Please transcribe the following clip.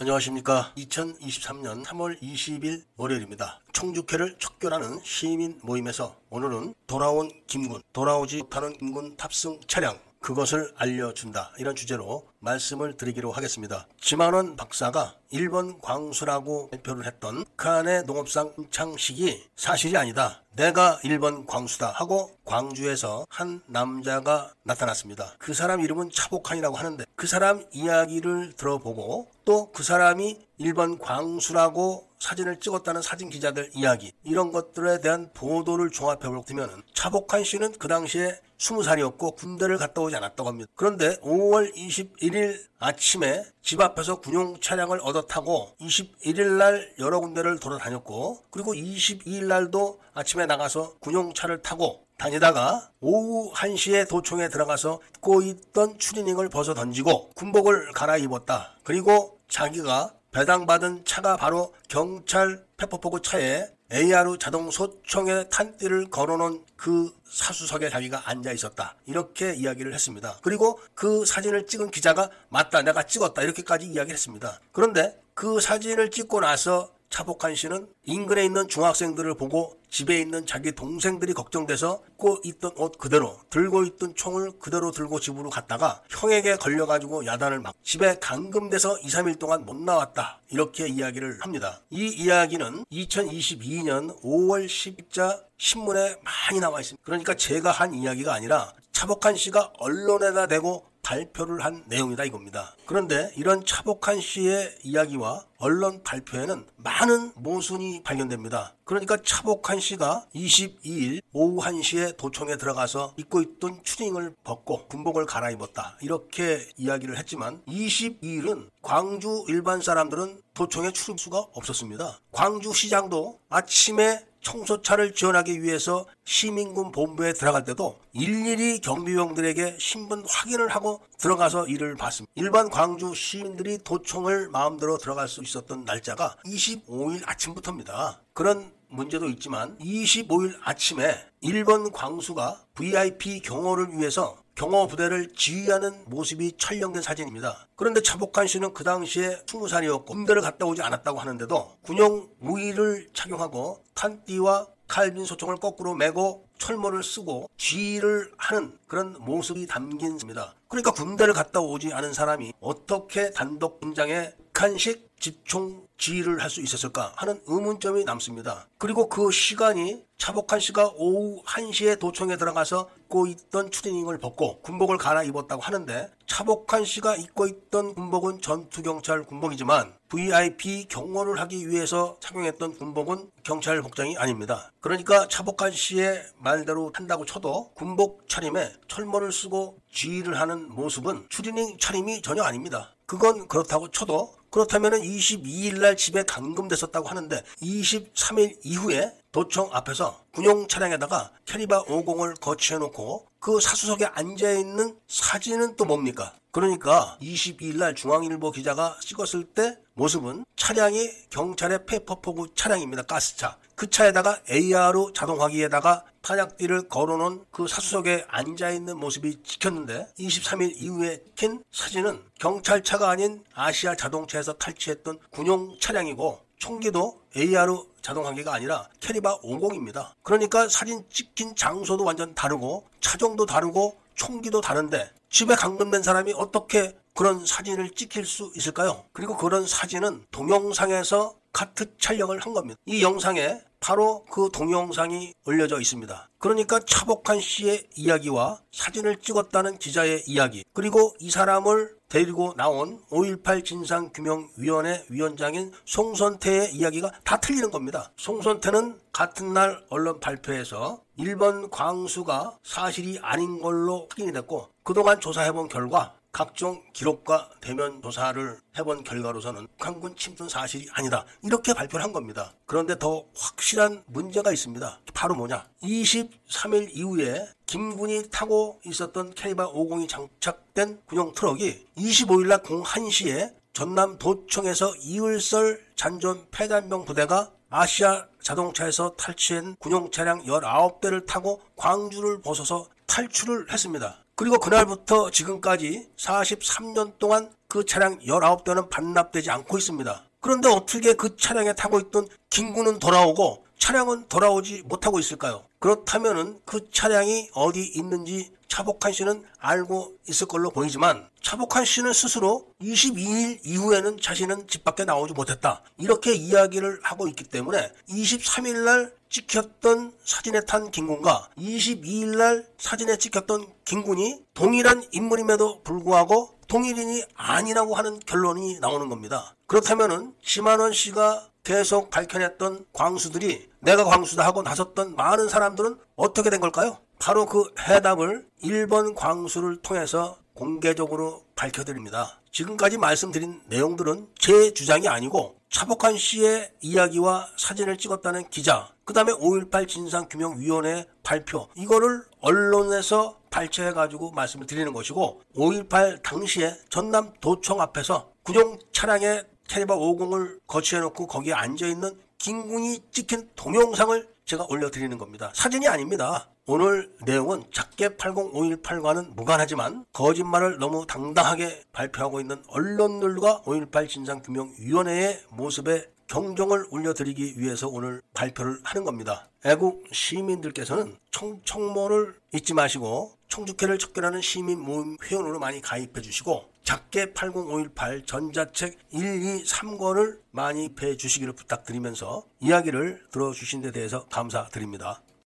안녕하십니까. 2023년 3월 20일 월요일입니다. 청주회를 척결하는 시민 모임에서 오늘은 돌아온 김군, 돌아오지 못하는 김군 탑승 차량, 그것을 알려준다. 이런 주제로 말씀을 드리기로 하겠습니다. 지만원 박사가 일본 광수라고 발표를 했던 칸의 농업상 창식이 사실이 아니다. 내가 일본 광수다 하고 광주에서 한 남자가 나타났습니다. 그 사람 이름은 차복한이라고 하는데 그 사람 이야기를 들어보고 또 그 사람이 일본 광수라고 사진을 찍었다는 사진 기자들 이야기 이런 것들에 대한 보도를 종합해 보면 차복한 씨는 그 당시에 20살이었고 군대를 갔다 오지 않았다고 합니다. 그런데 5월 21일 아침에 집 앞에서 군용 차량을 얻어 타고 21일 날 여러 군데를 돌아다녔고 그리고 22일 날도 아침에 나가서 군용 차를 타고 다니다가 오후 1시에 도청에 들어가서 입고 있던 추리닝을 벗어 던지고 군복을 갈아입었다. 그리고 자기가 배당받은 차가 바로 경찰 페퍼포구 차에 AR 자동 소총의 탄띠를 걸어놓은 그 사수석에 자기가 앉아 있었다. 이렇게 이야기를 했습니다. 그리고 그 사진을 찍은 기자가 맞다. 내가 찍었다. 이렇게까지 이야기를 했습니다. 그런데 그 사진을 찍고 나서 차복한 씨는 인근에 있는 중학생들을 보고 집에 있는 자기 동생들이 걱정돼서 입고 있던 옷 그대로 들고 있던 총을 그대로 들고 집으로 갔다가 형에게 걸려가지고 야단을 막 집에 감금돼서 2, 3일 동안 못 나왔다 이렇게 이야기를 합니다. 이 이야기는 2022년 5월 10일자 신문에 많이 나와 있습니다. 그러니까 제가 한 이야기가 아니라 차복한 씨가 언론에다 대고 발표를 한 내용이다 이겁니다. 그런데 이런 차복한 씨의 이야기와 언론 발표에는 많은 모순이 발견됩니다. 그러니까 차복한 씨가 22일 오후 1시에 도청에 들어가서 입고 있던 추링을 벗고 군복을 갈아입었다. 이렇게 이야기를 했지만 22일은 광주 일반 사람들은 도청에 출입수가 없었습니다. 광주 시장도 아침에 청소차를 지원하기 위해서 시민군 본부에 들어갈 때도 일일이 경비병들에게 신분 확인을 하고 들어가서 일을 봤습니다. 일반 광주 시민들이 도청을 마음대로 들어갈 수 있었던 날짜가 25일 아침부터입니다. 그런 문제도 있지만 25일 아침에 일본 광수가 VIP 경호를 위해서 경호 부대를 지휘하는 모습이 촬영된 사진입니다. 그런데 차복한 씨는 그 당시에 20살이었고 군대를 갔다 오지 않았다고 하는데도 군용 무의를 착용하고 탄띠와 칼빈 소총을 거꾸로 메고 철모를 쓰고 지휘를 하는 그런 모습이 담긴 겁니다. 그러니까 군대를 갔다 오지 않은 사람이 어떻게 단독 분장에 북한식 집총 지휘를 할 수 있었을까 하는 의문점이 남습니다. 그리고 그 시간이 차복한 씨가 오후 1시에 도청에 들어가서 입고 있던 추리닝을 벗고 군복을 갈아입었다고 하는데 차복한 씨가 입고 있던 군복은 전투경찰 군복이지만 VIP 경호를 하기 위해서 착용했던 군복은 경찰 복장이 아닙니다. 그러니까 차복한 씨의 말대로 한다고 쳐도 군복 차림에 철모를 쓰고 지휘를 하는 모습은 추리닝 차림이 전혀 아닙니다. 그건 그렇다고 쳐도 그렇다면 22일 날 집에 감금됐었다고 하는데 23일 이후에 도청 앞에서 군용 차량에다가 캐리바 50을 거치해 놓고 그 사수석에 앉아 있는 사진은 또 뭡니까? 그러니까 22일 날 중앙일보 기자가 찍었을 때 모습은 차량이 경찰의 페퍼포구 차량입니다. 가스차. 그 차에다가 AR 자동화기에다가 탄약띠를 걸어놓은 그 사수석에 앉아있는 모습이 찍혔는데 23일 이후에 찍힌 사진은 경찰차가 아닌 아시아 자동차에서 탈취했던 군용 차량이고 총기도 AR 자동화기가 아니라 캐리바 50입니다. 그러니까 사진 찍힌 장소도 완전 다르고 차종도 다르고 총기도 다른데 집에 감금된 사람이 어떻게 그런 사진을 찍힐 수 있을까요? 그리고 그런 사진은 동영상에서 카트 촬영을 한 겁니다. 이 영상에 바로 그 동영상이 올려져 있습니다. 그러니까 차복한 씨의 이야기와 사진을 찍었다는 기자의 이야기, 그리고 이 사람을 데리고 나온 5.18 진상규명위원회 위원장인 송선태의 이야기가 다 틀리는 겁니다. 송선태는 같은 날 언론 발표에서 일본 광수가 사실이 아닌 걸로 확인이 됐고 그동안 조사해본 결과 각종 기록과 대면 조사를 해본 결과로서는 북한군 침투 사실이 아니다. 이렇게 발표를 한 겁니다. 그런데 더 확실한 문제가 있습니다. 바로 뭐냐? 23일 이후에 김군이 타고 있었던 캐리바 50이 장착된 군용 트럭이 25일날 01시에 전남 도청에서 이을설 잔존 폐단병 부대가 아시아 자동차에서 탈취한 군용 차량 19대를 타고 광주를 벗어서 탈출을 했습니다. 그리고 그날부터 지금까지 43년 동안 그 차량 19대는 반납되지 않고 있습니다. 그런데 어떻게 그 차량에 타고 있던 김군은 돌아오고 차량은 돌아오지 못하고 있을까요? 그렇다면은 그 차량이 어디 있는지 차복환 씨는 알고 있을 걸로 보이지만 차복환 씨는 스스로 22일 이후에는 자신은 집 밖에 나오지 못했다. 이렇게 이야기를 하고 있기 때문에 23일 날 찍혔던 사진에 탄 김군과 22일 날 사진에 찍혔던 김군이 동일한 인물임에도 불구하고 동일인이 아니라고 하는 결론이 나오는 겁니다. 그렇다면은 심한원 씨가 계속 밝혀냈던 광수들이 내가 광수다 하고 나섰던 많은 사람들은 어떻게 된 걸까요? 바로 그 해답을 1번 광수를 통해서 공개적으로 밝혀드립니다. 지금까지 말씀드린 내용들은 제 주장이 아니고 차복한 씨의 이야기와 사진을 찍었다는 기자, 그 다음에 5.18 진상규명위원회 발표, 이거를 언론에서 발췌해가지고 말씀을 드리는 것이고, 5.18 당시에 전남 도청 앞에서 구룡 차량에 캐리바 50을 거치해놓고 거기에 앉아있는 김군이 찍힌 동영상을 제가 올려드리는 겁니다. 사진이 아닙니다. 오늘 내용은 작게 80518과는 무관하지만 거짓말을 너무 당당하게 발표하고 있는 언론들과 5.18 진상규명위원회의 모습에 경종을 울려드리기 위해서 오늘 발표를 하는 겁니다. 애국 시민들께서는 청청모를 잊지 마시고 청주회를 척결하는 시민 모임 회원으로 많이 가입해 주시고 작게 80518 전자책 1, 2, 3권을 많이 배 주시기를 부탁드리면서 이야기를 들어주신 데 대해서 감사드립니다.